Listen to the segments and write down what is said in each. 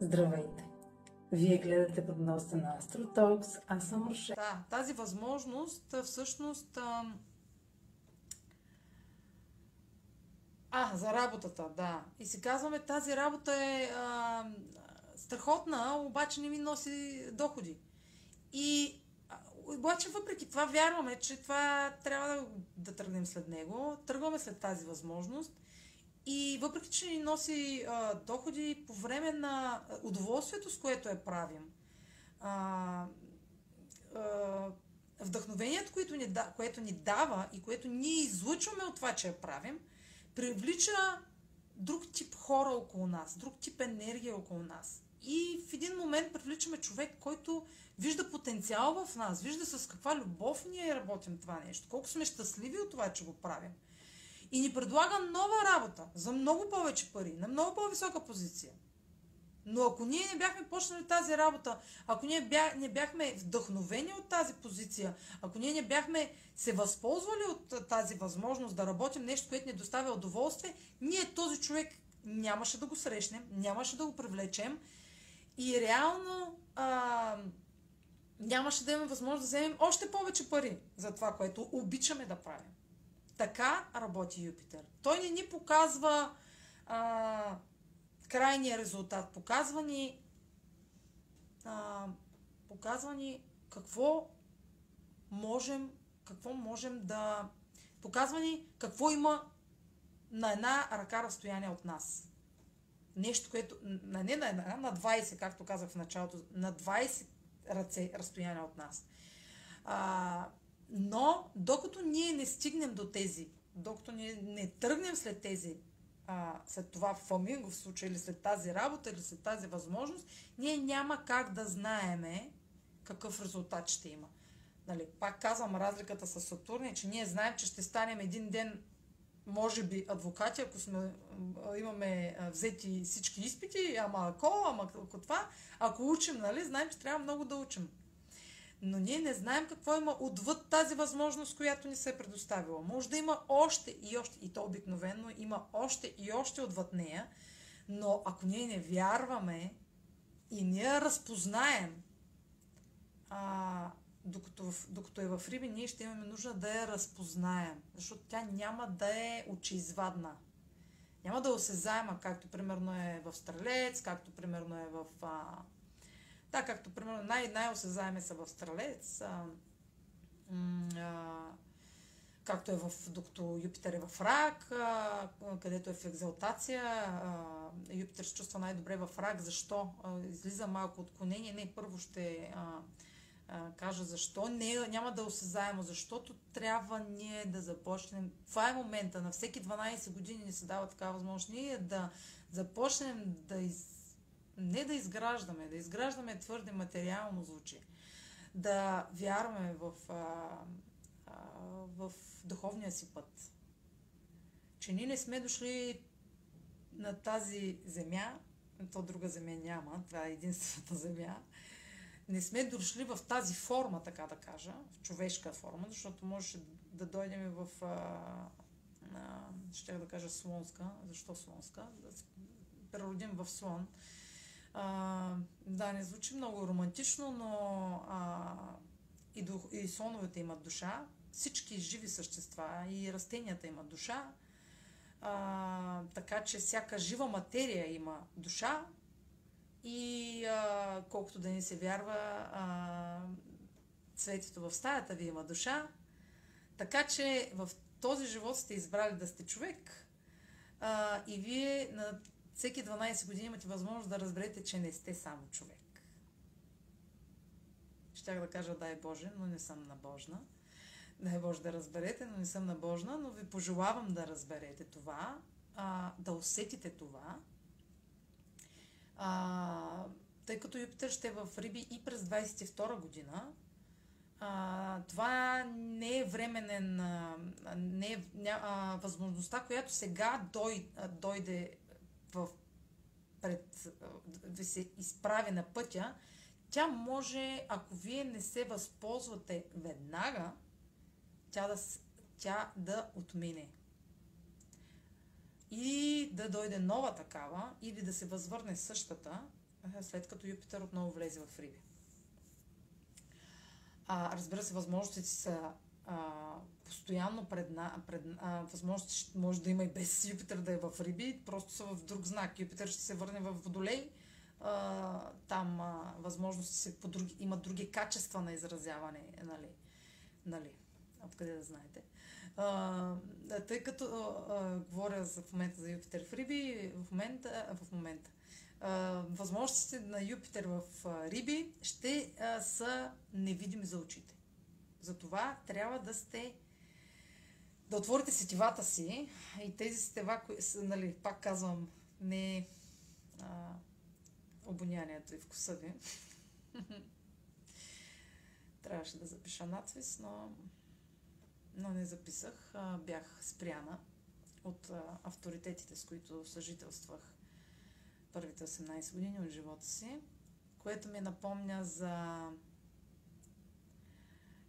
Здравейте! Вие гледате прогнозата на Astrotalks, аз съм Роше. Да, тази възможност всъщност... А, а, за работата, да. И си казваме, тази работа е а, страхотна, обаче не ми носи доходи. И обаче въпреки това вярваме, че това трябва да, да тръгнем след него. Тръгваме след тази възможност и въпреки, че ни носи а, доходи по време на удоволствието, с което я правим, а, а, вдъхновението, което ни, да, което ни дава и което ние излъчваме от това, че я правим, привлича друг тип хора около нас, друг тип енергия около нас. И в един момент привличаме човек, който вижда потенциал в нас, вижда с каква любов ние работим това нещо, колко сме щастливи от това, че го правим и ни предлага нова работа за много повече пари, на много по-висока позиция. Но ако ние не бяхме почнали тази работа, ако ние бях, не бяхме вдъхновени от тази позиция, ако ние не бяхме се възползвали от тази възможност да работим нещо, което ни доставя удоволствие, ние този човек нямаше да го срещнем, нямаше да го привлечем и реално а, нямаше да имаме възможност да вземем още повече пари за това, което обичаме да правим. Така работи Юпитер. Той не ни показва а, крайния резултат. Показва ни, а, показва ни какво можем, какво можем да... Показва ни какво има на една ръка разстояние от нас. Нещо, което... Не на една, на 20, както казах в началото, на 20 ръце разстояние от нас. А, но, докато ние не стигнем до тези, докато ние не тръгнем след тези, а, след това фламингов случай, или след тази работа, или след тази възможност, ние няма как да знаеме какъв резултат ще има. Нали, пак казвам, разликата с Сатурн е, че ние знаем, че ще станем един ден, може би, адвокати, ако сме, имаме взети всички изпити, ама ако, ама ако това, ако учим, нали, знаем, че трябва много да учим. Но ние не знаем какво има отвъд тази възможност, която ни се е предоставила. Може да има още и още, и то обикновено има още и още отвъд нея, но ако ние не вярваме и ние разпознаем, а, докато, докато е в Риби, ние ще имаме нужда да я разпознаем, защото тя няма да е очеизвадна. Няма да осезаема, както примерно е в Стрелец, както примерно е в а, да, както примерно най- най-осезаеми са в Стрелец, а, а, както е в, докато Юпитер е в рак, а, където е в екзалтация, а, Юпитер се чувства най-добре в рак. Защо? А, излиза малко отклонение. Не, първо ще а, а, кажа защо. Не, няма да е осезаемо, защото трябва ние да започнем. Това е момента. На всеки 12 години ни се дава такава възможност. Ние да започнем да из не да изграждаме, да изграждаме твърде материално звучи, да вярваме в, а, а, в духовния си път. Че ние не сме дошли на тази земя, то друга земя няма, това е единствената земя, не сме дошли в тази форма, така да кажа, в човешка форма, защото може да дойдем в, а, а, ще да кажа слонска, защо слонска, да се преродим в слон, да, не звучи много романтично, но а, и, дух, и слоновете имат душа, всички живи същества и растенията имат душа, а, така че всяка жива материя има душа. И а, колкото да ни се вярва, а, цветето в стаята ви има душа, така че в този живот сте избрали да сте човек а, и вие на всеки 12 години имате възможност да разберете, че не сте само човек. Щях да кажа дай Боже, но не съм набожна. Дай Боже да разберете, но не съм набожна, но ви пожелавам да разберете това, а, да усетите това, а, тъй като Юпитер ще е в Риби и през 22 година, а, това не е временен, а, не е а, възможността, която сега дой, а, дойде в, пред, ви се изправи на пътя, тя може, ако вие не се възползвате веднага, тя да, тя да отмине. И да дойде нова такава, или да се възвърне същата, след като Юпитер отново влезе в Риби. А, разбира се, възможностите са а, постоянно пред, на, пред а, възможности може да има и без Юпитер да е в Риби, просто са в друг знак. Юпитер ще се върне в Водолей, а, там а, възможности се по други, има други качества на изразяване, нали, нали, откъде да знаете. А, тъй като а, а, говоря за, в момента за Юпитер в Риби, в момента, в момента възможностите на Юпитер в а, Риби ще а, са невидими за очите. Затова трябва да сте да отворите сетивата си и тези сетива, кои нали, пак казвам, не а, обонянието и вкуса ви. Трябваше да запиша надпис, но, но не записах. А, бях спряна от а, авторитетите, с които съжителствах първите 18 години от живота си, което ми напомня за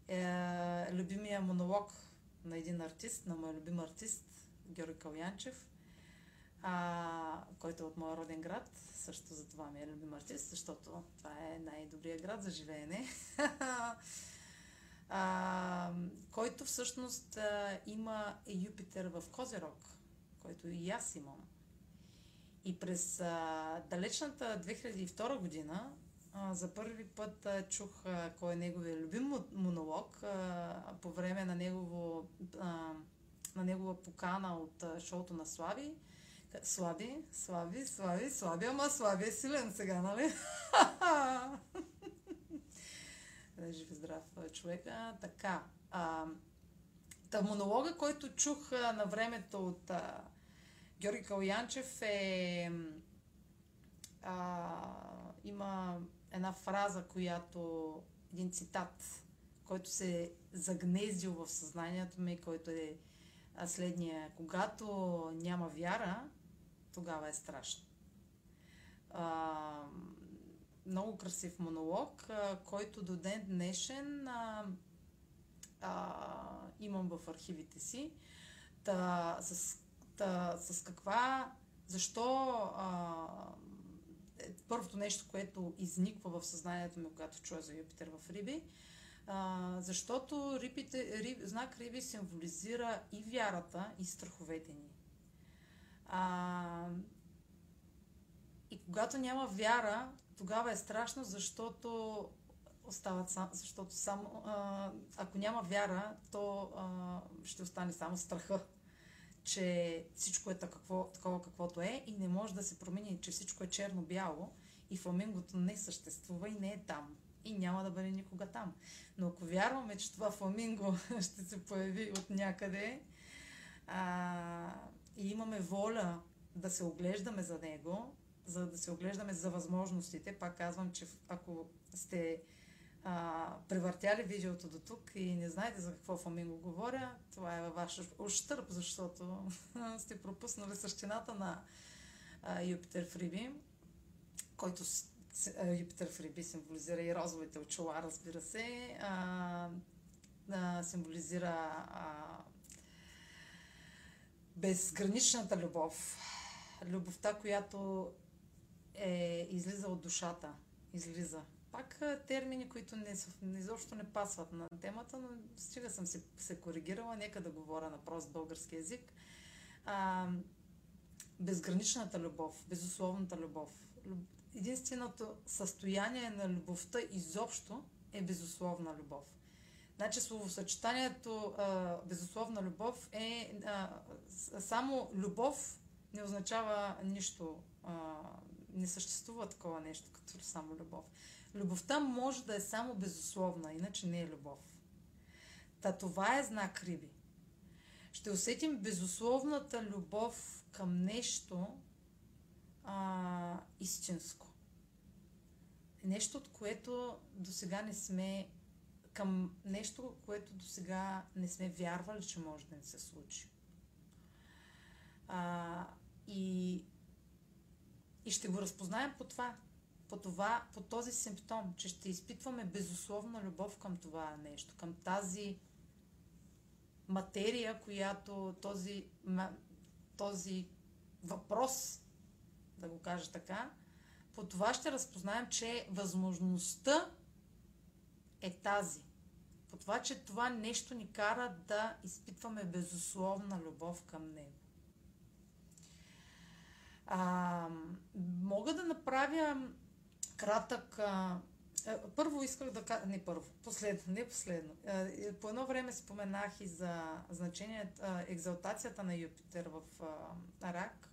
е, любимия монолог на един артист, на мой любим артист, Георги Калянчев, а, който е от моя роден град. Също за това ми е любим артист, защото това е най-добрият град за живеене. а, който всъщност а, има Юпитер в Козерог, който и аз имам. И през а, далечната 2002 година а, за първи път а, чух а, кой е неговия любим монолог а, по време на, негово, а, на негова покана от шоуто на Слави. Слаби, Слаби, Слави, Слаби, ама Слави е силен сега, нали? Жив и здрав човек. А, така. А, та монолога, който чух на времето от а, Георги Калянчев е... А, има една фраза, която... Един цитат, който се е загнездил в съзнанието ми, който е следния. Когато няма вяра, тогава е страшно. А, много красив монолог, а, който до ден днешен а, а, имам в архивите си. Та, с Та, с каква, защо а, е първото нещо, което изниква в съзнанието ми, когато чуя за Юпитер в Риби, а, защото рибите, риб, знак Риби символизира и вярата, и страховете ни. А, и когато няма вяра, тогава е страшно, защото остават сам, защото само, а, ако няма вяра, то а, ще остане само страха че всичко е такова, такова каквото е и не може да се промени, че всичко е черно-бяло и фламингото не съществува и не е там. И няма да бъде никога там. Но ако вярваме, че това фламинго ще се появи от някъде а, и имаме воля да се оглеждаме за него, за да се оглеждаме за възможностите, пак казвам, че ако сте а, превъртяли видеото до тук и не знаете за какво фламинго говоря, това е във ваш ощърп, защото сте пропуснали същината на а, Юпитер в Риби, който Юпитер в Риби символизира и розовите очила, разбира се, а, а, символизира а, безграничната любов. Любовта, която е излиза от душата. Излиза пак термини, които не, изобщо не пасват на темата, но стига съм се, се коригирала, нека да говоря на прост български язик. А, безграничната любов, безусловната любов. Единственото състояние на любовта изобщо е безусловна любов. Значи словосъчетанието а, безусловна любов е а, само любов не означава нищо. А, не съществува такова нещо като само любов. Любовта може да е само безусловна, иначе не е любов. Та това е знак Риби. Ще усетим безусловната любов към нещо а, истинско. Нещо, от което до сега не сме към нещо, което до сега не сме вярвали, че може да ни се случи. А, и, и ще го разпознаем по това по, това, по този симптом, че ще изпитваме безусловна любов към това нещо, към тази материя, която този, този въпрос, да го кажа така, по това ще разпознаем, че възможността е тази. По това, че това нещо ни кара да изпитваме безусловна любов към него. А, мога да направя кратък. А, първо исках да кажа. Не първо, последно, не последно. А, по едно време споменах и за значението, екзалтацията на Юпитер в а, Рак.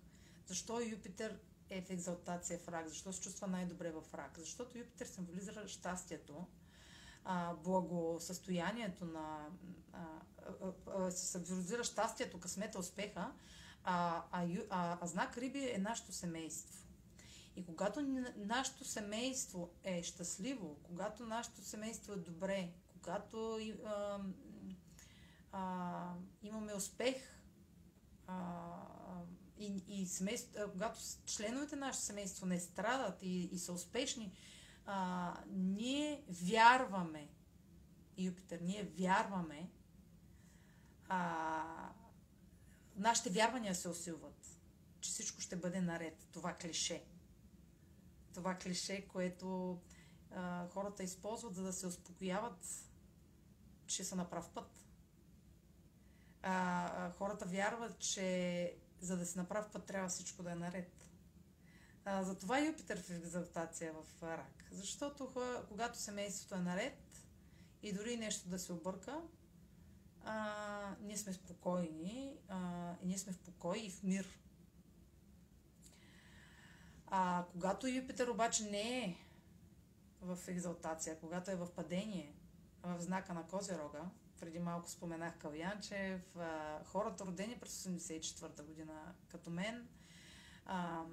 Защо Юпитер е в екзалтация в рак? Защо се чувства най-добре в рак? Защото Юпитер символизира щастието, благосъстоянието на... символизира щастието, късмета, успеха, а, а, а, а знак Риби е нашето семейство. И когато нашето семейство е щастливо, когато нашето семейство е добре, когато а, а, имаме успех, а, и, и семейство, когато членовете на нашето семейство не страдат и, и са успешни, а, ние вярваме, Юпитер, ние вярваме, а, нашите вярвания се усилват, че всичко ще бъде наред. Това клише. Това клише, което а, хората използват, за да се успокояват, че са на прав път. А, хората вярват, че за да се направи път, трябва всичко да е наред. А, затова Юпитер в екзалтация в рак. Защото когато семейството е наред и дори нещо да се обърка, а, ние сме спокойни, а, ние сме в покой и в мир. А когато Юпитер обаче не е в екзалтация, когато е в падение, в знака на Козерога, преди малко споменах Калянчев, а, хората родени през 84-та година, като мен, а,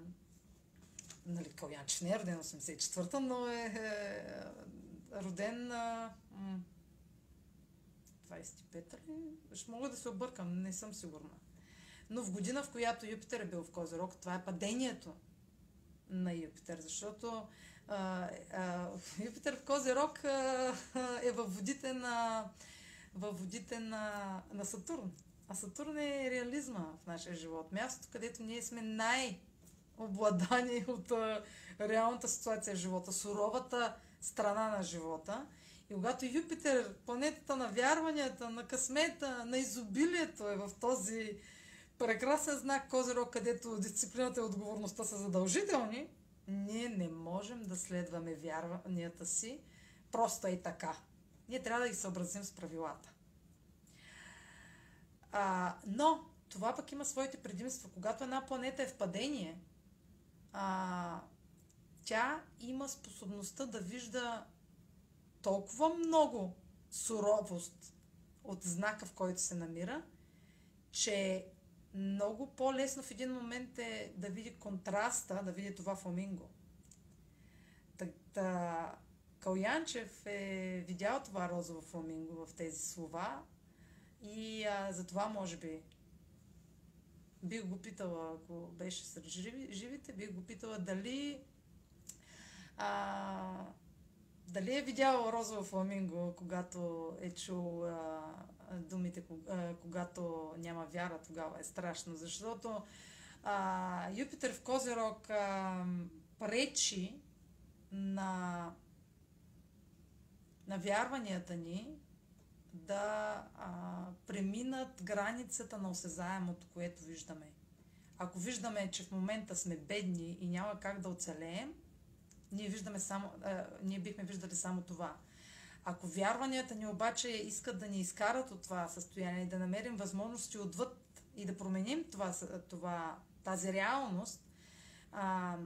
нали, Калянчев не е роден 84-та, но е, е роден а, 25-та ли? Ще мога да се объркам, не съм сигурна. Но в година, в която Юпитер е бил в Козирог, това е падението на Юпитер, защото а, а, Юпитер в Козирог а, е във водите на във водите на, на Сатурн. А Сатурн е реализма в нашия живот. Мястото, където ние сме най-обладани от а, реалната ситуация в живота, суровата страна на живота. И когато Юпитер, планетата на вярванията, на късмета, на изобилието е в този прекрасен знак Козирог, където дисциплината и отговорността са задължителни, ние не можем да следваме вярванията си просто и така. Ние трябва да ги съобразим с правилата. А, но това пък има своите предимства. Когато една планета е в падение, а, тя има способността да вижда толкова много суровост от знака, в който се намира, че много по-лесно в един момент е да види контраста, да види това фламинго. Та, Калянчев е видял това розово фламинго в тези слова и а, затова може би бих го питала, ако беше сред живите, бих го питала дали а, дали е видял розово фламинго, когато е чул а, думите, когато няма вяра, тогава е страшно, защото а, Юпитер в Козерог а, пречи на на вярванията ни да а, преминат границата на осезаемото, което виждаме. Ако виждаме, че в момента сме бедни и няма как да оцелеем, ние, виждаме само, а, ние бихме виждали само това. Ако вярванията ни обаче искат да ни изкарат от това състояние да намерим възможности отвъд и да променим това, това, тази реалност, а,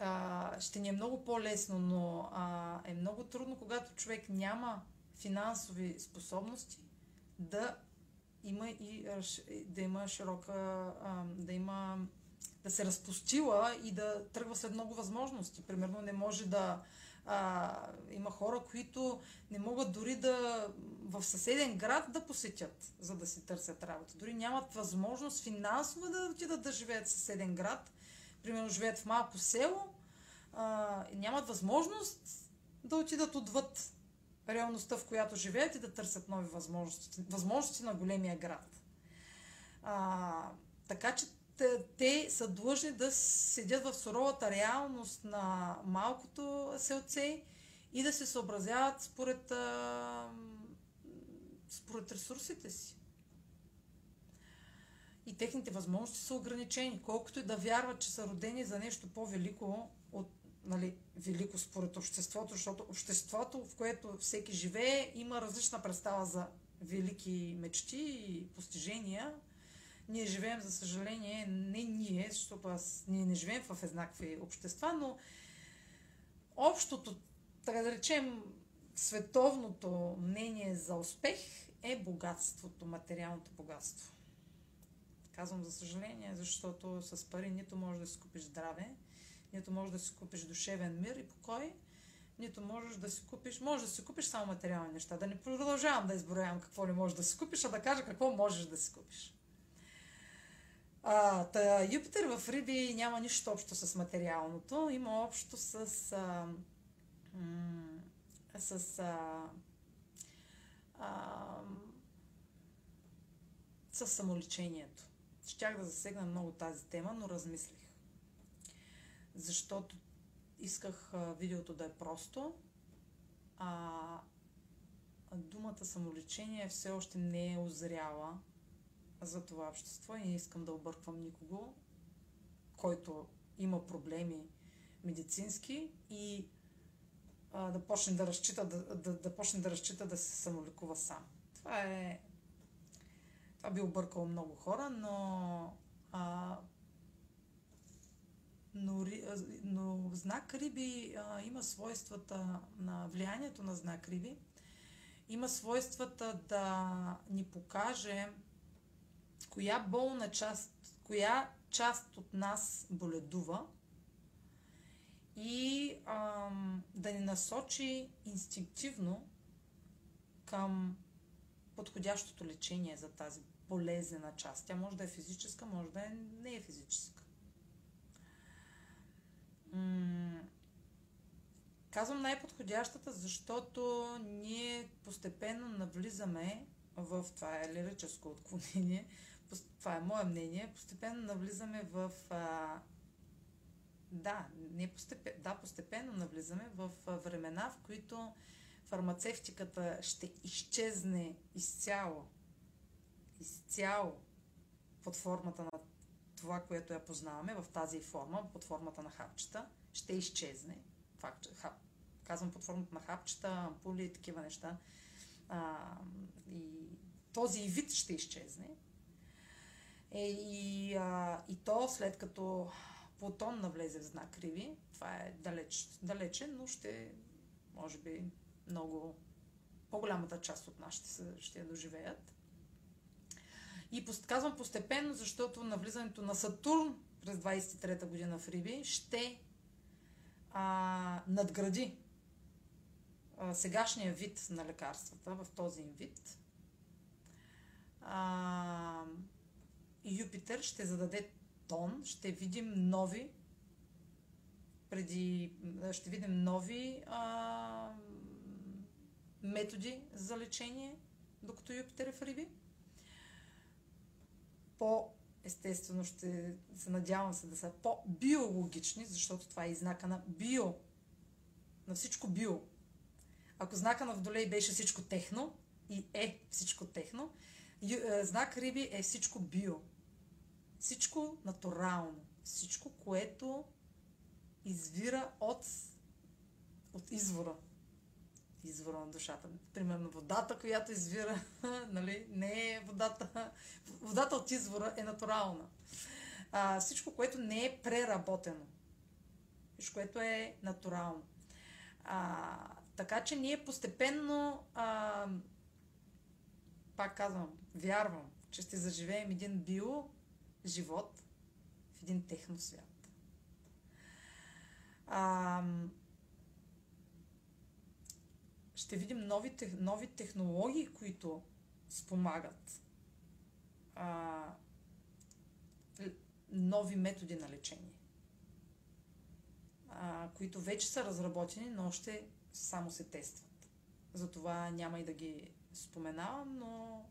а, ще ни е много по-лесно, но а, е много трудно, когато човек няма финансови способности да има и да има широка, а, да има да се разпустила и да тръгва след много възможности. Примерно не може да а, има хора, които не могат дори да в съседен град да посетят, за да си търсят работа. Дори нямат възможност финансово да отидат да живеят в съседен град, примерно живеят в малко село, а, нямат възможност да отидат отвъд реалността, в която живеят и да търсят нови възможности, възможности на големия град. А, така че те, са длъжни да седят в суровата реалност на малкото селце и да се съобразяват според, а, според ресурсите си. И техните възможности са ограничени. Колкото и да вярват, че са родени за нещо по-велико от нали, велико според обществото, защото обществото, в което всеки живее, има различна представа за велики мечти и постижения. Ние живеем, за съжаление, не ние, защото аз, ние не живеем в еднакви общества, но общото, така да речем, световното мнение за успех е богатството, материалното богатство. Казвам за съжаление, защото с пари нито можеш да си купиш здраве, нито можеш да си купиш душевен мир и покой, нито можеш да си купиш, можеш да си купиш само материални неща. Да не продължавам да изброявам какво ли можеш да си купиш, а да кажа какво можеш да си купиш. А, та, Юпитер в Риби няма нищо общо с материалното, има общо с, а, с а, а, с самолечението. Щях да засегна много тази тема, но размислих. Защото исках видеото да е просто, а думата самолечение все още не е озряла за това общество и не искам да обърквам никого, който има проблеми медицински и а, да почне да разчита да, да, да почне да разчита да се самолекува сам. Това е това би объркало много хора, но а, но, но знак Риби а, има свойствата на влиянието на знак Риби. Има свойствата да ни покаже коя болна част, коя част от нас боледува и ам, да ни насочи инстинктивно към подходящото лечение за тази болезнена част. Тя може да е физическа, може да е, не е физическа. М- казвам най-подходящата, защото ние постепенно навлизаме в това е лирическо отклонение, това е мое мнение, постепенно навлизаме в а, да, не постепенно, да, постепенно навлизаме в времена, в които фармацевтиката ще изчезне изцяло. Изцяло под формата на това, което я познаваме в тази форма, под формата на хапчета, ще изчезне. Факт, хап, казвам под формата на хапчета, ампули и такива неща. А, и този вид ще изчезне. Е, и, а, и то след като Плутон навлезе в знак Риви, това е далеч, далече, но ще, може би, много по-голямата част от нас ще, ще я доживеят. И казвам постепенно, защото навлизането на Сатурн през 23-та година в Риби ще а, надгради а, сегашния вид на лекарствата в този им вид. А, Юпитер ще зададе тон, ще видим нови преди, ще видим нови а, методи за лечение, докато Юпитер е в Риби. По естествено ще се надявам се да са по-биологични, защото това е и знака на био, на всичко био. Ако знака на Водолей беше всичко техно и е всичко техно, е, знак Риби е всичко био. Всичко натурално. Всичко, което извира от, от извора. Извора на душата. Примерно водата, която извира, нали, не е водата. Водата от извора е натурална. А, всичко, което не е преработено. Всичко, което е натурално. А, така че ние постепенно, а, пак казвам, вярвам, че ще заживеем един био живот в един техно свят. Ще видим нови, нови технологии, които спомагат. А, нови методи на лечение, а, които вече са разработени, но още само се тестват. Затова няма и да ги споменавам, но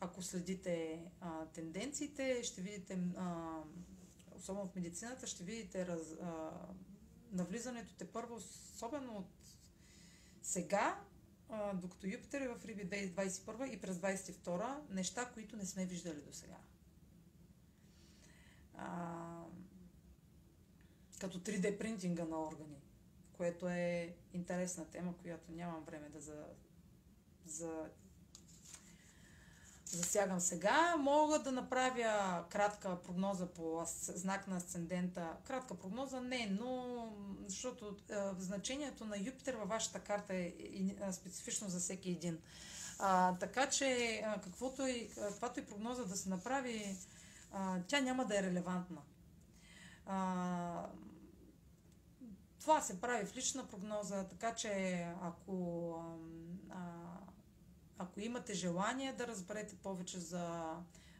ако следите а, тенденциите, ще видите, а, особено в медицината, ще видите раз, а, навлизането те първо, особено от сега, докато Юпитер е в Риби 2021 и през 2022, неща, които не сме виждали до сега. като 3D принтинга на органи, което е интересна тема, която нямам време да за, за засягам сега. Мога да направя кратка прогноза по знак на асцендента. Кратка прогноза не, но защото е, значението на Юпитер във вашата карта е, е специфично за всеки един. А, така че каквото и, каквато и прогноза да се направи, а, тя няма да е релевантна. А, това се прави в лична прогноза, така че ако ако имате желание да разберете повече за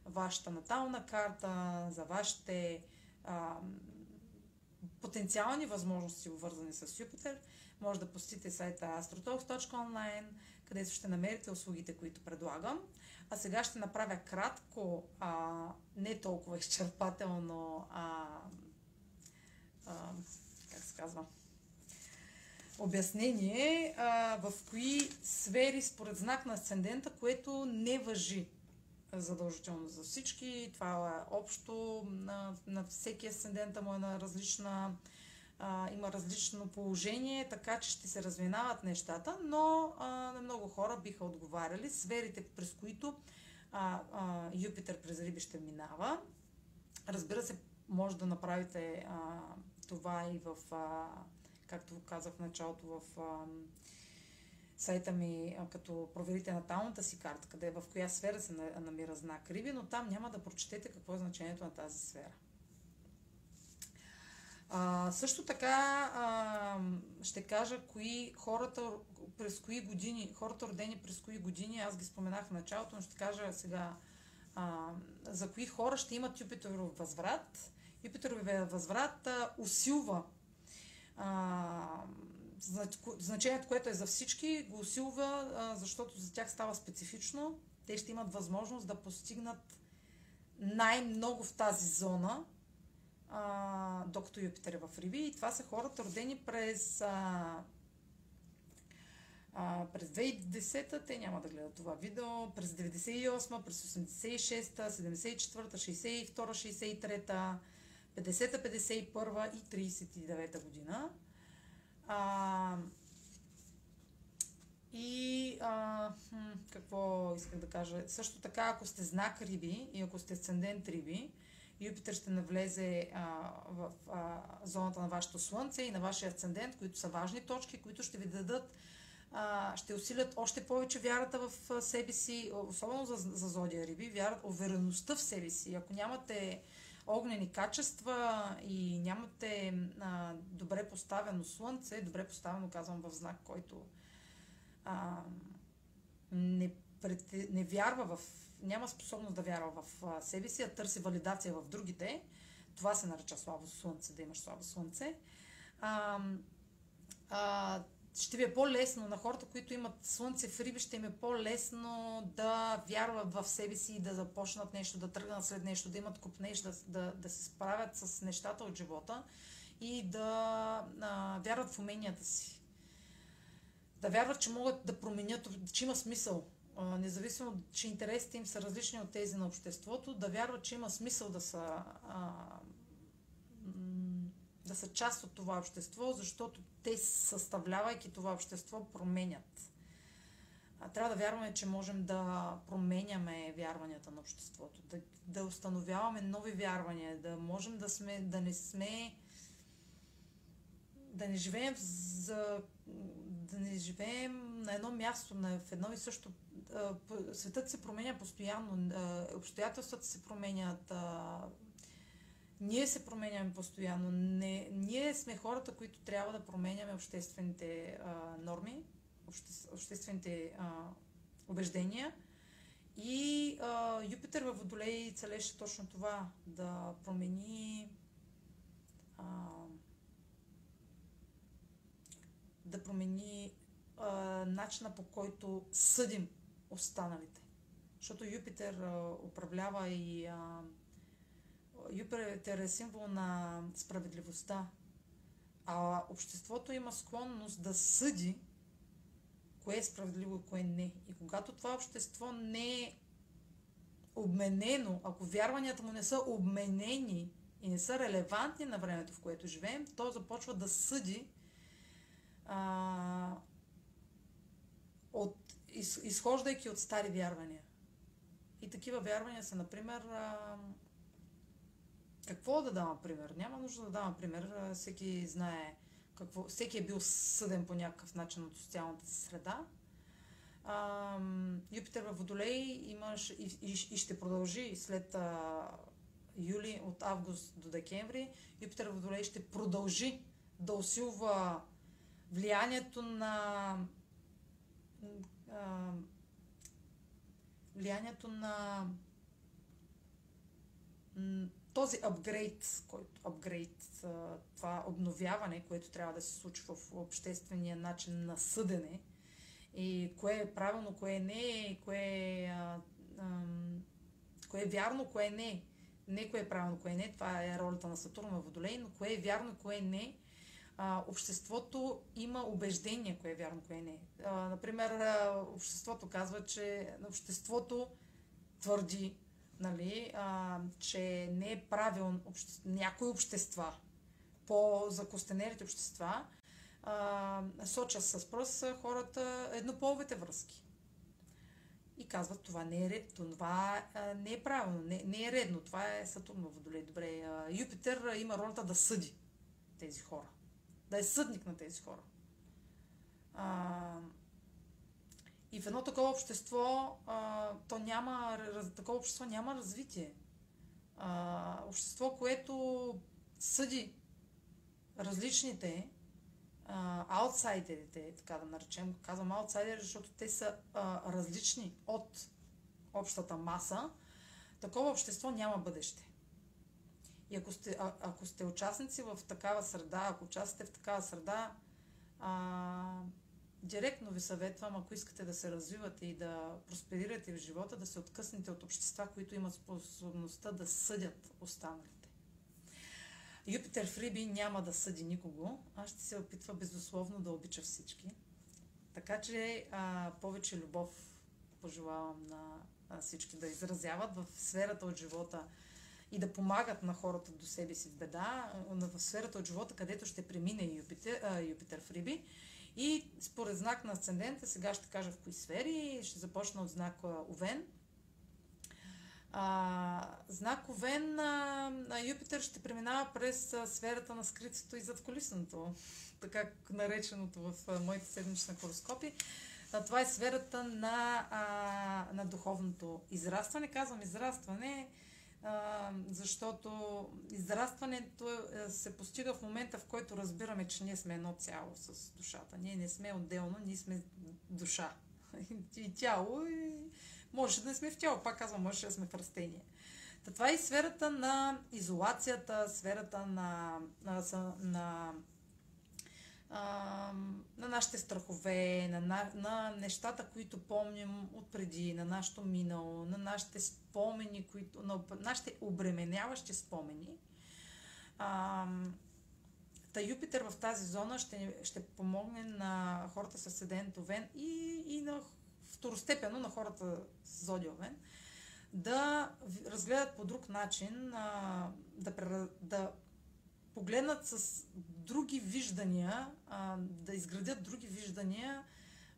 вашата натална карта, за вашите а, потенциални възможности, обвързани с Юпитер, може да посетите сайта astrotalks.online, където ще намерите услугите, които предлагам. А сега ще направя кратко, а, не толкова изчерпателно, а, а, как се казва, обяснение а, в кои сфери според знак на асцендента, което не въжи задължително за всички. Това е общо на, на всеки асцендента му е на различна а, има различно положение, така че ще се разминават нещата, но а, на много хора биха отговаряли сферите, през които а, а, Юпитер през Риби ще минава. Разбира се, може да направите а, това и в а, както казах в началото в а, сайта ми, а, като проверите наталната си карта, къде в коя сфера се намира знак Риби, но там няма да прочетете какво е значението на тази сфера. А, също така а, ще кажа кои хората през кои години, хората родени през кои години, аз ги споменах в началото, но ще кажа сега а, за кои хора ще имат Юпитеров възврат. Юпитеровия възврат а, усилва значението, което е за всички, го усилва, защото за тях става специфично. Те ще имат възможност да постигнат най-много в тази зона, а, докато Юпитер е в Риби. И това са хората родени през, а, а, през 2010-та, те няма да гледат това видео, през 98-та, през 86-та, 74-та, 62-та, 63-та, 50-та, 51 и 39-та година. А, и а, какво исках да кажа? Също така, ако сте знак Риби и ако сте асцендент Риби, Юпитер ще навлезе а, в а, зоната на вашето Слънце и на вашия асцендент, които са важни точки, които ще ви дадат, а, ще усилят още повече вярата в себе си, особено за, за зодия Риби, вярата, увереността в себе си. Ако нямате огнени качества и нямате а, добре поставено слънце, добре поставено казвам в знак, който а, не, пред, не вярва в, няма способност да вярва в себе си, а търси валидация в другите, това се нарича слабо слънце, да имаш слабо слънце. А, а, ще ви е по-лесно на хората, които имат слънце в риби, ще им е по-лесно да вярват в себе си и да започнат нещо, да тръгнат след нещо, да имат купнеж, да, да, да се справят с нещата от живота и да а, вярват в уменията си. Да вярват, че могат да променят, че има смисъл. А, независимо, че интересите им са различни от тези на обществото, да вярват, че има смисъл да са а, да са част от това общество, защото те, съставлявайки това общество, променят. А, трябва да вярваме, че можем да променяме вярванията на обществото, да, да установяваме нови вярвания, да можем да, сме, да не сме да не живеем за да не живеем на едно място, на, в едно и също. Светът се променя постоянно, обстоятелствата се променят, ние се променяме постоянно. Не, ние сме хората, които трябва да променяме обществените а, норми, обще, обществените а, убеждения. И а, Юпитер във Водолей целеше точно това да промени а, да промени а, начина по който съдим останалите. защото Юпитер а, управлява и а, Юпитер е символ на справедливостта. А обществото има склонност да съди кое е справедливо и кое не. И когато това общество не е обменено, ако вярванията му не са обменени и не са релевантни на времето, в което живеем, то започва да съди а, от, из, изхождайки от стари вярвания. И такива вярвания са, например, а, какво да дам пример? Няма нужда да дам пример. Всеки знае какво. Всеки е бил съден по някакъв начин от социалната среда. А, Юпитер в Водолей имаш и, и, и ще продължи след а, юли, от август до декември. Юпитер в Водолей ще продължи да усилва влиянието на а, влиянието на този апгрейд, който апгрейд, това обновяване, което трябва да се случва в обществения начин на съдене и кое е правилно, кое не, кое е, а, кое е вярно, кое не. Не кое е правилно, кое не, това е ролята на Сатурн в Водолей, но кое е вярно, кое не, а, обществото има убеждение, кое е вярно, кое не. А, например, обществото казва, че обществото твърди, нали, а, че не е правилно обще... някои общества, по-закостенелите общества, а, сочат с пръст хората еднополовите връзки. И казват, това не е ред, това а, не е правилно, не, не е редно, това е Сатурн Водолей. Добре, а, Юпитер има ролята да съди тези хора, да е съдник на тези хора. А, и в едно такова общество, а, то няма, такова общество няма развитие. А, общество, което съди различните аутсайдерите, така да наречем, казвам аутсайдери, защото те са а, различни от общата маса, такова общество няма бъдеще. И ако сте, а, ако сте участници в такава среда, ако участвате в такава среда, а, директно ви съветвам, ако искате да се развивате и да просперирате в живота, да се откъснете от общества, които имат способността да съдят останалите. Юпитер в Риби няма да съди никого, а ще се опитва безусловно да обича всички. Така че а, повече любов пожелавам на, всички да изразяват в сферата от живота и да помагат на хората до себе си в беда, в сферата от живота, където ще премине Юпитер, а, Юпитер в Риби и според знак на асцендента, сега ще кажа в кои сфери, ще започна от знак Овен. А, знак Овен на, на Юпитер ще преминава през а, сферата на скритото и задколисното, така нареченото в а, моите седмични хороскопи. А, това е сферата на, а, на духовното израстване. Казвам израстване, защото израстването е, се постига в момента, в който разбираме, че ние сме едно цяло с душата. Ние не сме отделно, ние сме душа. И тяло, и може да не сме в тяло, пак казвам, може да сме в растение. Та това е и сферата на изолацията, сферата на, на, на на нашите страхове, на, на, на нещата, които помним отпреди, на нашето минало, на нашите спомени, които, на нашите обременяващи спомени. А, та Юпитер в тази зона ще, ще помогне на хората с седент Овен и, и на второстепенно на хората с Зодия Овен да разгледат по друг начин, а, да, да погледнат с други виждания, а, да изградят други виждания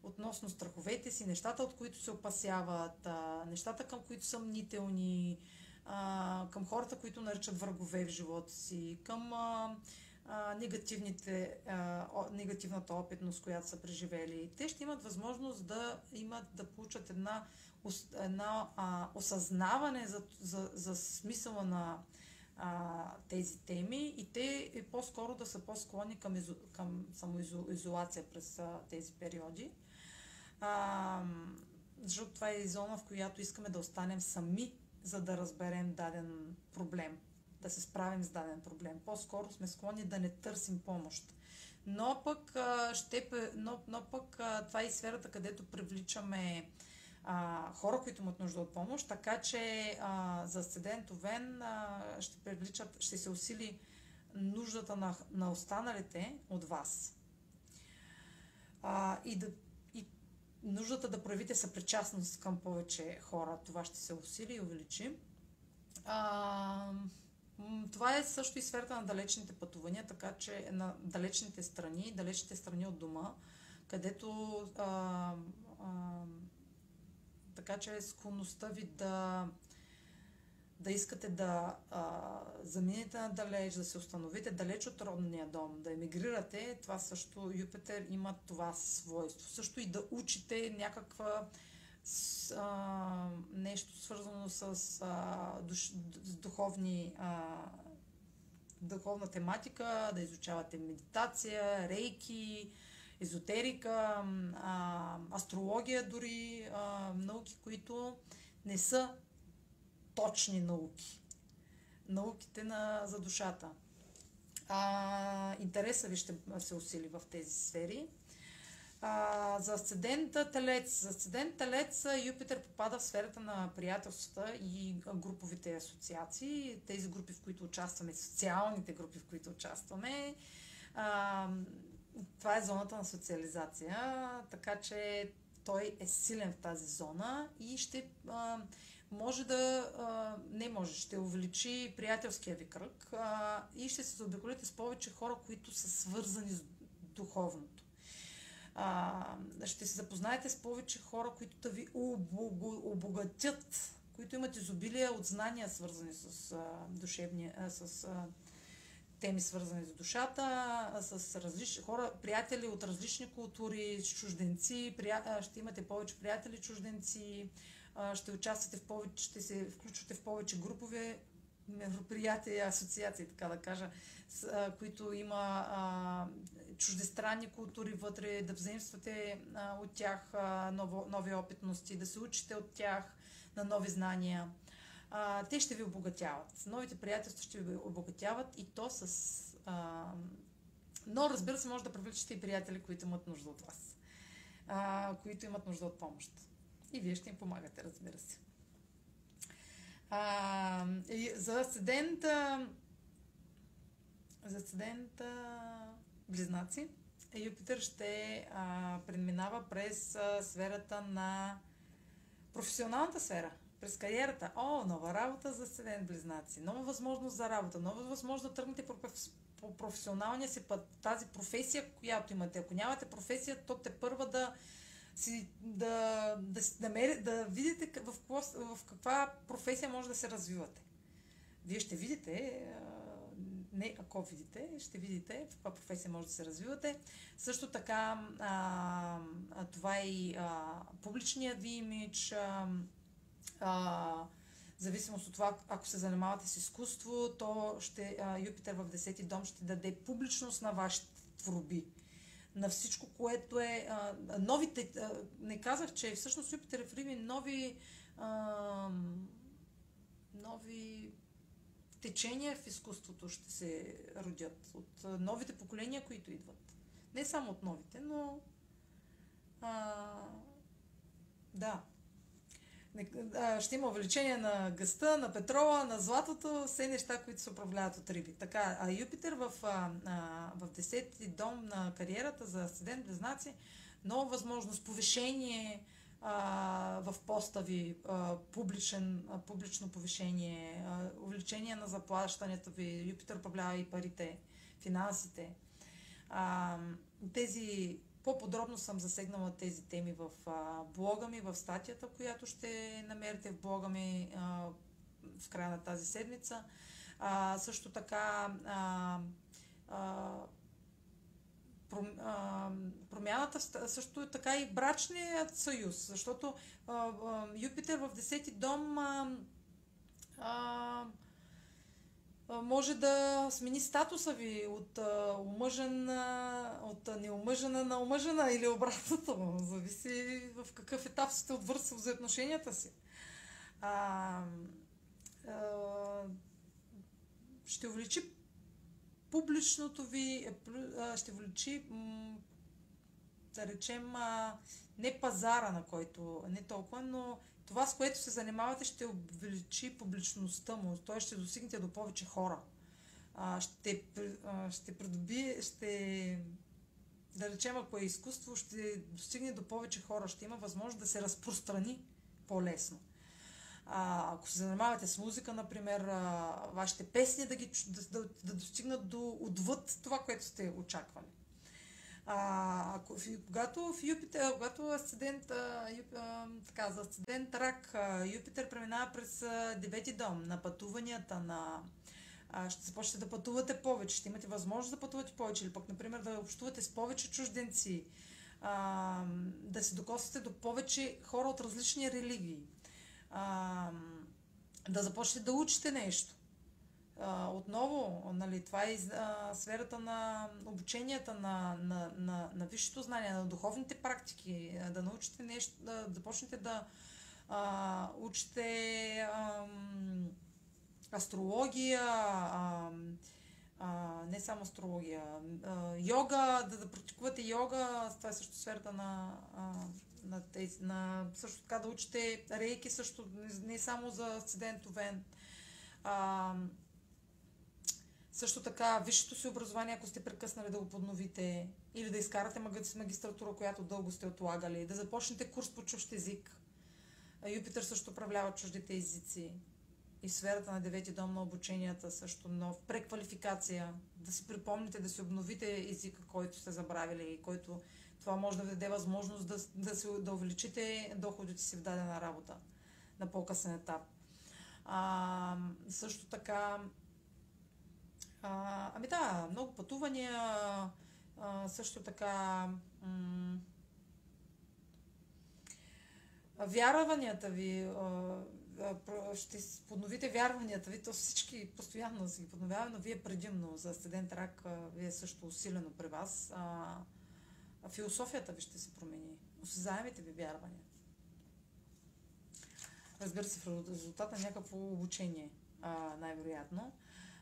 относно страховете си, нещата, от които се опасяват, а, нещата, към които са мнителни, а, към хората, които наричат врагове в живота си, към а, а, негативните, а, негативната опитност, която са преживели. Те ще имат възможност да имат, да получат една, една а, осъзнаване за, за, за смисъла на а, тези теми и те е по-скоро да са по-склонни към, изо, към самоизолация през а, тези периоди. А, защото това е зона, в която искаме да останем сами, за да разберем даден проблем, да се справим с даден проблем. По-скоро сме склонни да не търсим помощ. Но пък, ще, но, но пък това е и сферата, където привличаме а, хора, които имат нужда от помощ, така че а, за Асцендент Овен а, ще привличат, ще се усили нуждата на, на останалите от вас. А, и, да, и нуждата да проявите съпричастност към повече хора, това ще се усили и увеличи. А, това е също и сферата на далечните пътувания, така че на далечните страни, далечните страни от дома, където а, а, така че склонността ви да да искате да а, заминете надалеч, да се установите далеч от родния дом, да емигрирате, това също Юпитер има това свойство. Също и да учите някаква с, а, нещо свързано с, а, душ, с духовни а, духовна тематика, да изучавате медитация, рейки, езотерика, а, астрология дори, а, науки, които не са точни науки. Науките на, за душата. А, интереса ви ще се усили в тези сфери. А, за асцендента Телец. За асцендент Телец Юпитер попада в сферата на приятелствата и груповите асоциации. Тези групи, в които участваме, социалните групи, в които участваме. А, това е зоната на социализация, така че той е силен в тази зона и ще а, може да, а, не може, ще увеличи приятелския ви кръг а, и ще се заобиколите с повече хора, които са свързани с духовното. А, ще се запознаете с повече хора, които да ви обогатят, които имат изобилие от знания, свързани с а, душевния, а, с а, теми свързани с душата, с различни хора, приятели от различни култури, с чужденци, прия... ще имате повече приятели чужденци, ще участвате в повече, ще се включвате в повече групове мероприятия, асоциации, така да кажа, с, които има а, чуждестранни култури вътре, да взаимствате а, от тях а, ново, нови опитности, да се учите от тях на нови знания а, те ще ви обогатяват. Новите приятелства ще ви обогатяват и то с... А, но разбира се, може да привличате и приятели, които имат нужда от вас. А, които имат нужда от помощ. И вие ще им помагате, разбира се. А, и за асцендента за асцендента близнаци Юпитер ще а, преминава през а, сферата на професионалната сфера през кариерата. О, нова работа за седен близнаци, нова възможност за работа, нова възможност да тръгнете по професионалния си път. Тази професия, която имате. Ако нямате професия, то те първа да си, да, да, да, да видите в, какво, в каква професия може да се развивате. Вие ще видите, не ако видите, ще видите в каква професия може да се развивате. Също така, а, това е и а, публичният ви имидж, а, а, зависимост от това, ако се занимавате с изкуство, то ще, а, Юпитер в 10 дом ще даде публичност на вашите творби. На всичко, което е а, новите. А, не казах, че всъщност Юпитер е в Риби нови а, нови течения в изкуството ще се родят от новите поколения, които идват. Не само от новите, но а, да, ще има увеличение на гъста, на петрола, на златото, все неща, които се управляват от риби. Така, а Юпитер в, а, в 10-ти дом на кариерата за асцендент близнаци, нова възможност, повишение а, в поста ви, а, публичен, а, публично повишение, а, увеличение на заплащането ви, Юпитер управлява и парите, финансите. А, тези по-подробно съм засегнала тези теми в блога ми, в статията, която ще намерите в блога ми в края на тази седмица. А, също така а, а, промяната, също е така и брачният съюз, защото а, а, Юпитер в 10 дом а, а, може да смени статуса ви от омъжен, от неомъжена на омъжена или обратното. Зависи в какъв етап сте от взаимоотношенията си. А, а, ще увеличи публичното ви, ще увеличи да речем, не пазара, на който, не толкова, но това, с което се занимавате, ще увеличи публичността му, т.е. ще достигнете до повече хора. Ще, а, ще придоби, ще да речем, ако е изкуство, ще достигне до повече хора, ще има възможност да се разпространи по-лесно. А, ако се занимавате с музика, например, а, вашите песни да, ги, да, да, да достигнат до отвъд това, което сте очаквали. А, ако, когато в Юпитер, когато асцендент, така, за асцендент рак, Юпитер преминава през девети дом на пътуванията, на а, ще започнете да пътувате повече, ще имате възможност да пътувате повече, или пък, например, да общувате с повече чужденци, а, да се докосвате до повече хора от различни религии, а, да започнете да учите нещо. Отново, нали, това е сферата на обученията, на, на, на, на висшето знание, на духовните практики, да научите нещо, да, започнете да а, учите а, астрология, а, а, не само астрология, а, йога, да, да практикувате йога, това е също сферата на, а, на, тези, на също така да учите рейки, също не, не само за асцендент Овен. Също така, висшето си образование, ако сте прекъснали да го подновите, или да изкарате магистратура, която дълго сте отлагали, да започнете курс по чужд език. Юпитър също управлява чуждите езици и сферата на девети дом на обученията също нов, преквалификация, да си припомните, да си обновите езика, който сте забравили и който това може да ви даде възможност да, да, си, да увеличите доходите си в дадена работа на по-късен етап. А, също така, а, ами да, много пътувания, а, също така м- вярванията ви, а, ще подновите вярванията ви, то всички постоянно си ги подновяваме, но вие предимно за студент рак, вие също усилено при вас. А, философията ви ще се промени. Осъзнаемите ви вярвания. Разбира се, в резултат на някакво обучение, най-вероятно.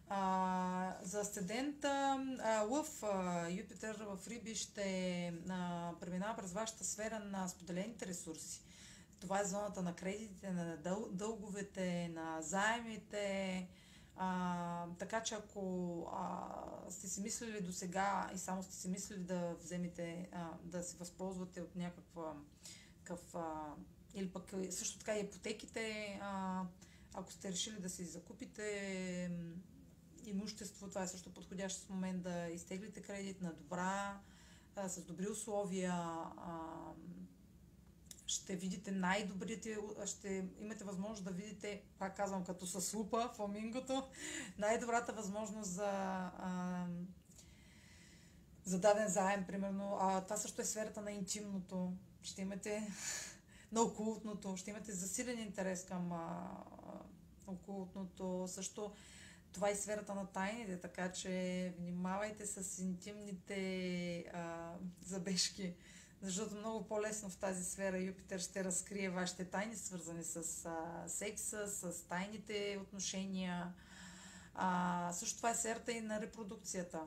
А, за асцендента Лъв, Юпитер в Риби ще а, преминава през вашата сфера на споделените ресурси. Това е зоната на кредитите, на дъл, дълговете, на заемите. А, така че ако а, сте си мислили до сега и само сте си мислили да вземете, а, да се възползвате от някаква къв, а, или пък също така и ипотеките, а, ако сте решили да си закупите имущество, това е също подходящ момент да изтеглите кредит на добра, а, с добри условия, а, ще видите най-добрите, ще имате възможност да видите, пак казвам, като с лупа, фламингото, най-добрата възможност за, а, за даден заем, примерно. А това също е сферата на интимното. Ще имате на окултното, ще имате засилен интерес към а, окултното. Също това е сферата на тайните, така че внимавайте с интимните а, забежки защото много по-лесно в тази сфера Юпитер ще разкрие вашите тайни, свързани с а, секса, с тайните отношения. А, също това е сферата и на репродукцията.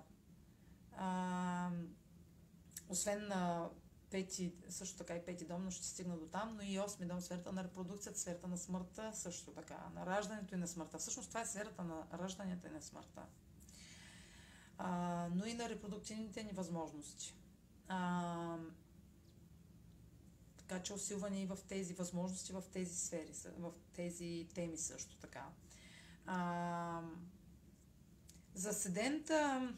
А, освен на пети, също така и пети дом, но ще стигна до там, но и осми дом, сферата на репродукцията, сферата на смъртта, също така, на раждането и на смъртта. Всъщност това е сферата на раждането и на смъртта. А, но и на репродуктивните ни възможности. А, така че усилване и в тези възможности, в тези сфери, в тези теми също така. А, за седента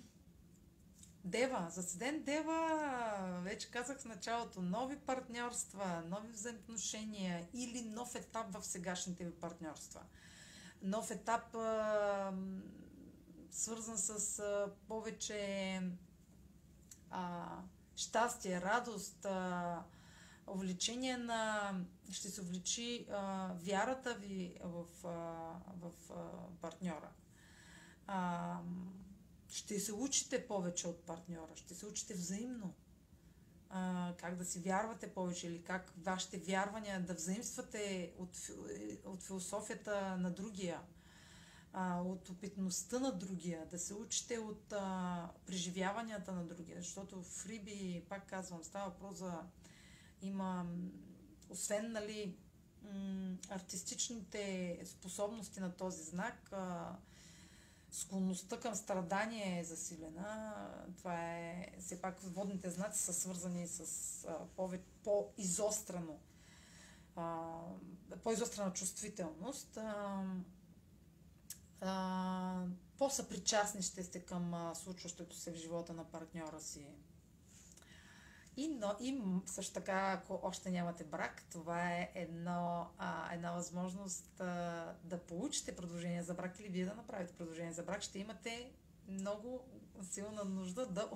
Дева, за седент Дева, вече казах в началото, нови партньорства, нови взаимоотношения или нов етап в сегашните ви партньорства. Нов етап, свързан с повече а, щастие, радост, а, увлечение на... ще се увлечи а, вярата ви в, а, в а, партньора. А, ще се учите повече от партньора, ще се учите взаимно. А, как да си вярвате повече или как вашите вярвания да взаимствате от, от философията на другия. а, от опитността на другия, да се учите от а, преживяванията на другия, защото в Риби, пак казвам, става въпрос за има, освен нали, артистичните способности на този знак, а, склонността към страдание е засилена. Това е, все пак водните знаци са свързани с а, повече, по-изострено по-изострена чувствителност. А, а, по-съпричастни ще сте към а, случващото се в живота на партньора си. И, но, и също така, ако още нямате брак, това е едно, а, една възможност а, да получите предложение за брак или вие да направите предложение за брак. Ще имате много силна нужда да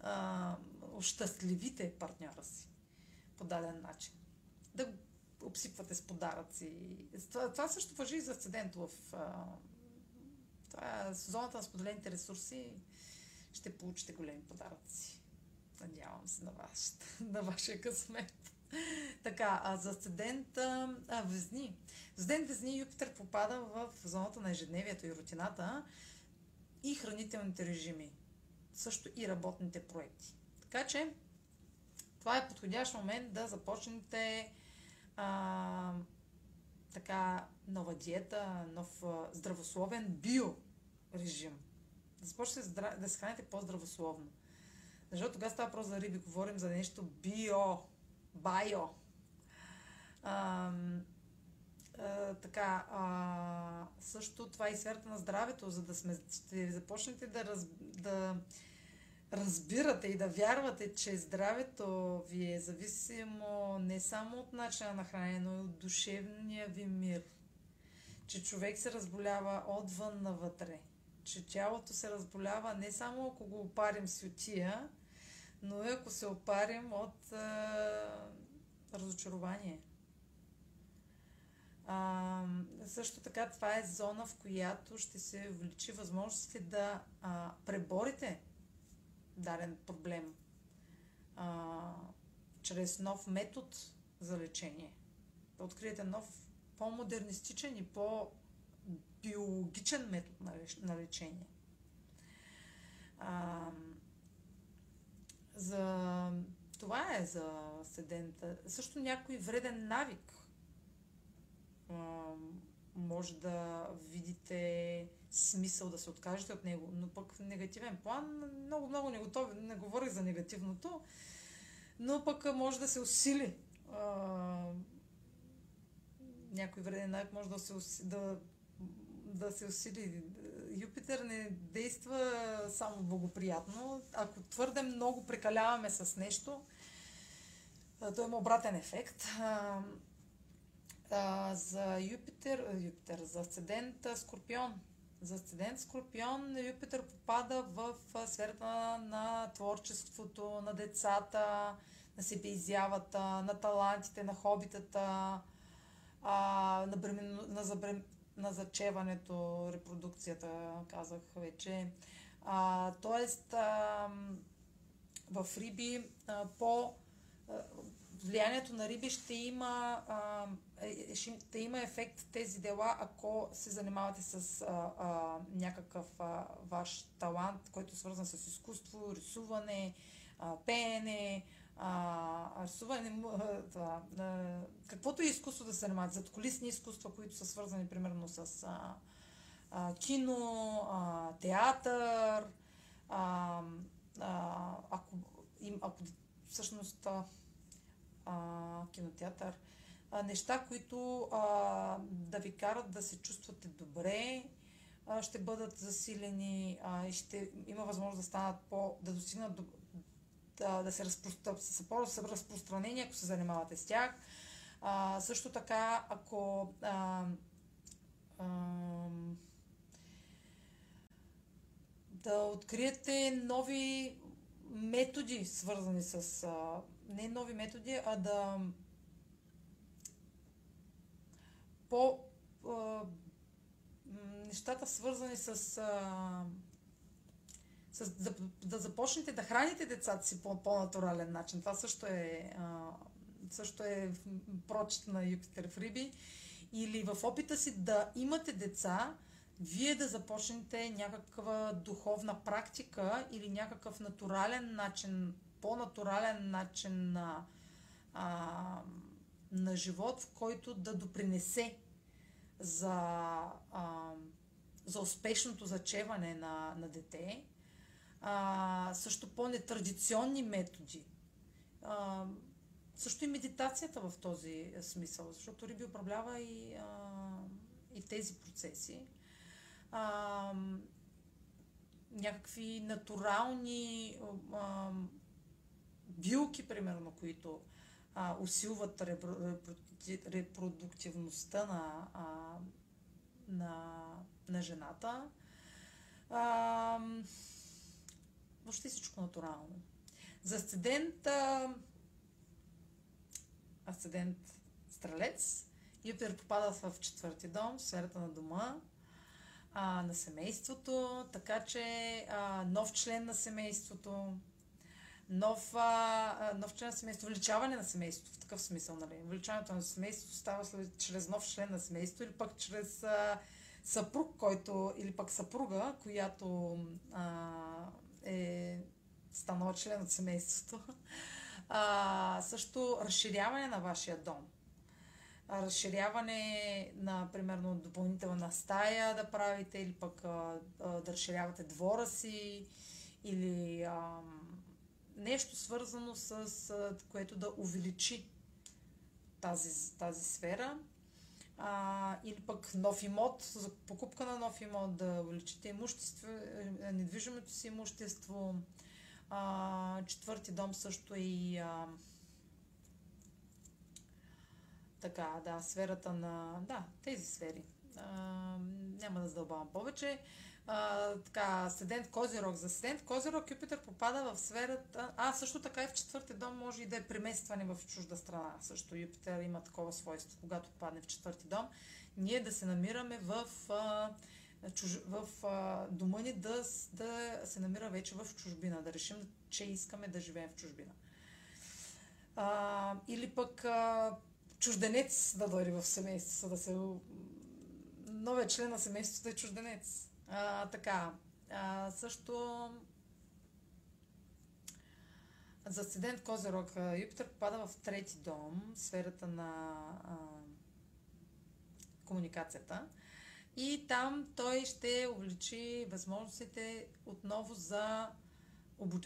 а, ощастливите партньора си по даден начин. Да обсипвате с подаръци. Това, това също въжи и за асцендент в а, това е зоната на споделените ресурси. Ще получите големи подаръци. Надявам се на, ваш, на вашия късмет. Така, а за асцендент а, Везни. Асцендент Везни Юпитер попада в зоната на ежедневието и рутината и хранителните режими. Също и работните проекти. Така че, това е подходящ момент да започнете а, така нова диета, нов а, здравословен био режим. Да започнете да се храните по-здравословно. Защото тогава става просто за риби, говорим за нещо био, байо. А, така, а, също това е и сферата на здравето, за да сме, ще започнете да, раз, да разбирате и да вярвате, че здравето ви е зависимо не само от начина на хранение, но и от душевния ви мир. Че човек се разболява отвън навътре. Че тялото се разболява не само ако го опарим с отия, но и ако се опарим от е, разочарование. А, също така това е зона, в която ще се увеличи възможности да а, преборите даден проблем а, чрез нов метод за лечение. Да откриете нов, по-модернистичен и по-биологичен метод на лечение. А, за... Това е за седента. Също някой вреден навик а, може да видите смисъл да се откажете от него. Но пък в негативен план, много, много не, готов, не говорих за негативното, но пък може да се усили. А, някой вреден навик може да се, да, да се усили. Юпитер не действа само благоприятно. Ако твърде много прекаляваме с нещо, то има обратен ефект. За Юпитер, Юпитер, за асцендент Скорпион. За асцендент Скорпион Юпитер попада в сферата на творчеството, на децата, на себеизявата, на талантите, на хобитата, на, бремен, на, забрем, на зачеването, репродукцията, казах вече. А, тоест, а, в Риби а, по а, влиянието на Риби ще има а, е, ще има ефект тези дела, ако се занимавате с а, а, някакъв а, ваш талант, който е свързан с изкуство, рисуване, а, пеене, а, рисуване, това, а, каквото е изкуство да се занимавате, зад колисни изкуства, които са свързани примерно с а, а, кино, а, театър, а, а, ако, им, ако всъщност а, кинотеатър, а, неща, които а, да ви карат да се чувствате добре, ще бъдат засилени а, и ще има възможност да станат по, да достигнат до, да, се разпространят, са по-разпространени, ако се занимавате с тях. А, също така, ако а, а, да откриете нови методи, свързани с а, не нови методи, а да по а, нещата свързани с, а, с да, да започнете да храните децата си по по-натурален начин. Това също е, а, също е прочит на Юпитер в Риби. Или в опита си да имате деца, вие да започнете някаква духовна практика или някакъв натурален начин, по-натурален начин на, а, на живот, в който да допринесе за, а, за успешното зачеване на, на дете. А, също по-нетрадиционни методи. А, също и медитацията в този смисъл, защото Риби управлява и, а, и тези процеси. А, някакви натурални а, билки, примерно, които а, усилват репродуктивността на, а, на, на жената. А, въобще всичко натурално. За асцендент, а, асцендент Стрелец, Юпитер попада в четвърти дом, сферата на дома, а, на семейството, така че а, нов член на семейството, нов, а, нов член на семейството, увеличаване на семейството в такъв смисъл, нали? Увеличаването на семейството става след, чрез нов член на семейството или пък чрез а, съпруг, който, или пък съпруга, която а, е станала член от семейството. А, също разширяване на вашия дом. разширяване на, примерно, допълнителна стая да правите, или пък да разширявате двора си, или а, нещо свързано с, което да увеличи тази, тази сфера. А, или пък нов имот, за покупка на нов имот, да увеличите имущество, е, недвижимото си имущество, а, четвърти дом също е и а, така, да, сферата на... Да, тези сфери. А, няма да задълбавам повече. А, така, седент Козирог. За седент Козирог Юпитер попада в сферата... А, също така и в четвърти дом може и да е преместване в чужда страна. Също Юпитер има такова свойство, когато попадне в четвърти дом. Ние да се намираме в... А, чуж... в а, дома ни да, да се намира вече в чужбина, да решим, че искаме да живеем в чужбина. А, или пък а, чужденец да дойде в семейството, да се... Новия член на семейството е чужденец. А, така, а, също за седент Козерог Юпитер попада в трети дом, сферата на а, комуникацията. И там той ще увеличи възможностите отново за,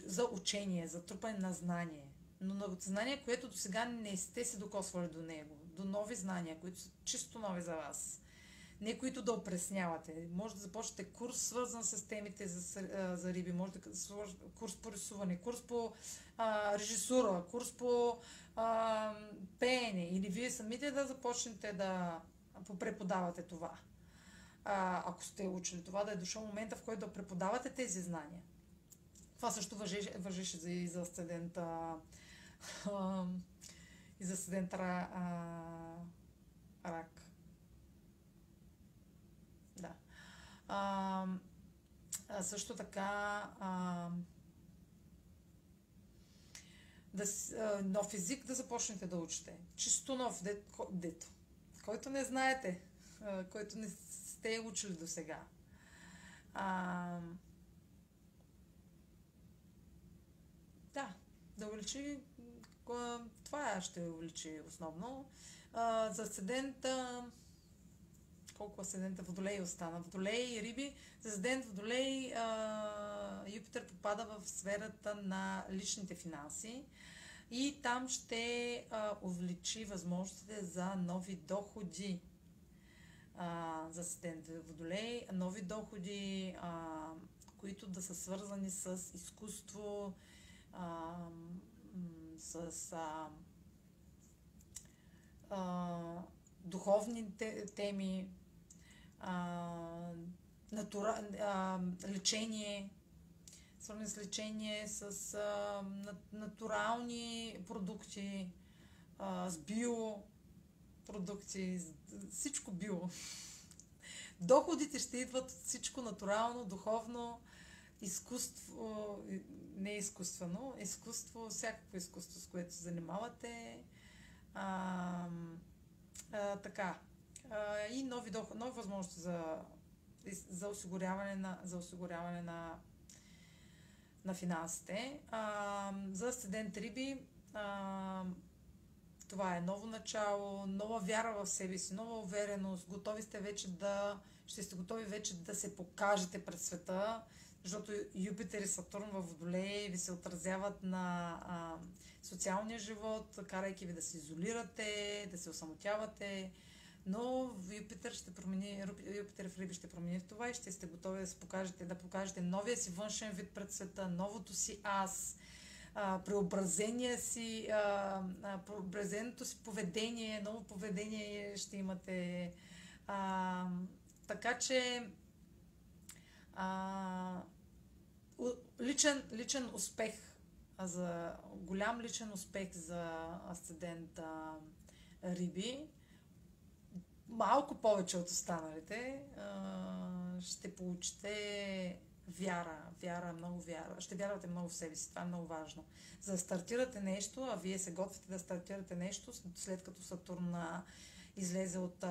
за учение, за трупане на знание. Но на знание, което до сега не сте се докосвали до него. До нови знания, които са чисто нови за вас. Не които да опреснявате. Може да започнете курс, свързан с темите за, за риби. Може да курс по рисуване, курс по а, режисура, курс по а, пеене. Или вие самите да започнете да преподавате това а, ако сте учили това, да е дошъл момента, в който да преподавате тези знания. Това също въжеше, въжеше за, и за студента и за студента рак. Да. А, а също така а, да, а, нов език да започнете да учите. Чисто нов, дето, дето който не знаете, а, който не сте учили до сега. Да, да увеличи. Това ще увеличи основно. А, за седента колко асцендента Водолей остана. Водолей и Риби. За асцендент Водолей а, Юпитер попада в сферата на личните финанси и там ще а, увеличи възможностите за нови доходи а, за асистент Водолей, нови доходи, а, които да са свързани с изкуство, а, с а, а, духовни теми, а, натура, а, лечение, свързани с лечение, с а, натурални продукти, а, с био продукти, всичко било. Доходите ще идват от всичко натурално, духовно, изкуство, не изкуствено, изкуство, всякакво изкуство, с което се занимавате. А, а, така. А, и нови, доход, нови възможности за за осигуряване на, за осигуряване на, на финансите. А, за Асцендент Риби а, това е ново начало, нова вяра в себе си, нова увереност, готови сте вече да, ще сте готови вече да се покажете пред света, защото Юпитер и Сатурн в Водолей ви се отразяват на а, социалния живот, карайки ви да се изолирате, да се осамотявате, но Юпитер ще промени, Юпитер в Риби ще промени в това и ще сте готови да се покажете, да покажете новия си външен вид пред света, новото си аз, преобразение си, преобразеното си поведение, ново поведение ще имате. А, така че а, личен, личен успех за голям личен успех за асцендента Риби малко повече от останалите ще получите вяра. Вяра, много вяра. Ще вярвате много в себе си. Това е много важно. За да стартирате нещо, а вие се готвите да стартирате нещо, след като Сатурн излезе от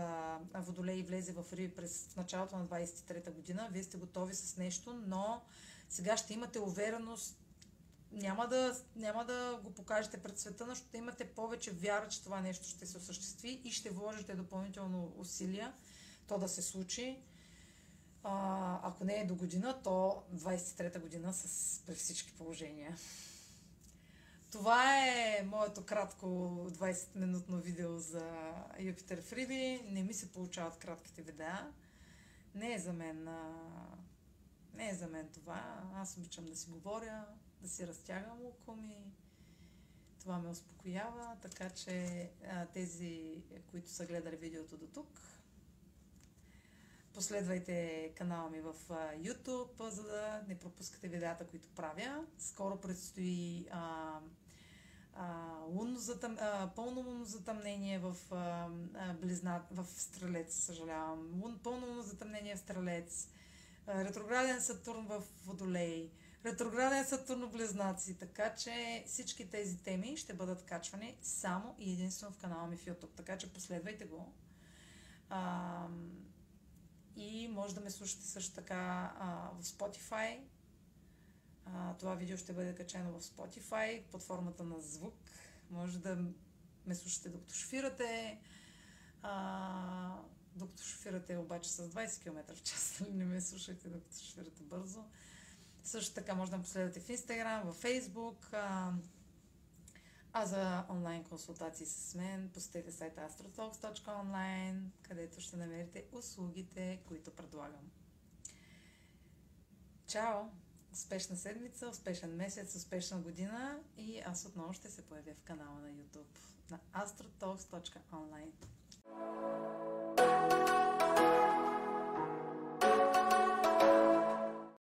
Водолей и влезе в Риби през в началото на 23-та година, вие сте готови с нещо, но сега ще имате увереност, няма да, няма да го покажете пред света, но ще имате повече вяра, че това нещо ще се осъществи и ще вложите допълнително усилия то да се случи. А, ако не е до година, то 23-та година с, при всички положения. Това е моето кратко 20-минутно видео за Юпитер Фриби. Не ми се получават кратките видеа. Не е за мен. Не е за мен това. Аз обичам да си говоря, да си разтягам око ми. Това ме успокоява, така че тези, които са гледали видеото до тук, Последвайте канала ми в YouTube, за да не пропускате видеята, които правя. Скоро предстои а, а, лунно затъм... а, пълно лунно затъмнение в, а, близна... в Стрелец, съжалявам. Лун... Пълно лунно затъмнение в Стрелец. А, ретрограден Сатурн в Водолей. Ретрограден Сатурн в Близнаци. Така че всички тези теми ще бъдат качвани само и единствено в канала ми в YouTube. Така че последвайте го. А, и може да ме слушате също така а, в Spotify. А, това видео ще бъде качено в Spotify под формата на звук. Може да ме слушате докато шофирате. А, докато шофирате обаче с 20 км в час, нали не ме слушайте докато шофирате бързо. Също така може да ме последвате в Instagram, в Facebook. А, за онлайн консултации с мен, посетете сайта astrotalks.online, където ще намерите услугите, които предлагам. Чао! Успешна седмица, успешен месец, успешна година и аз отново ще се появя в канала на YouTube на astrotalks.online.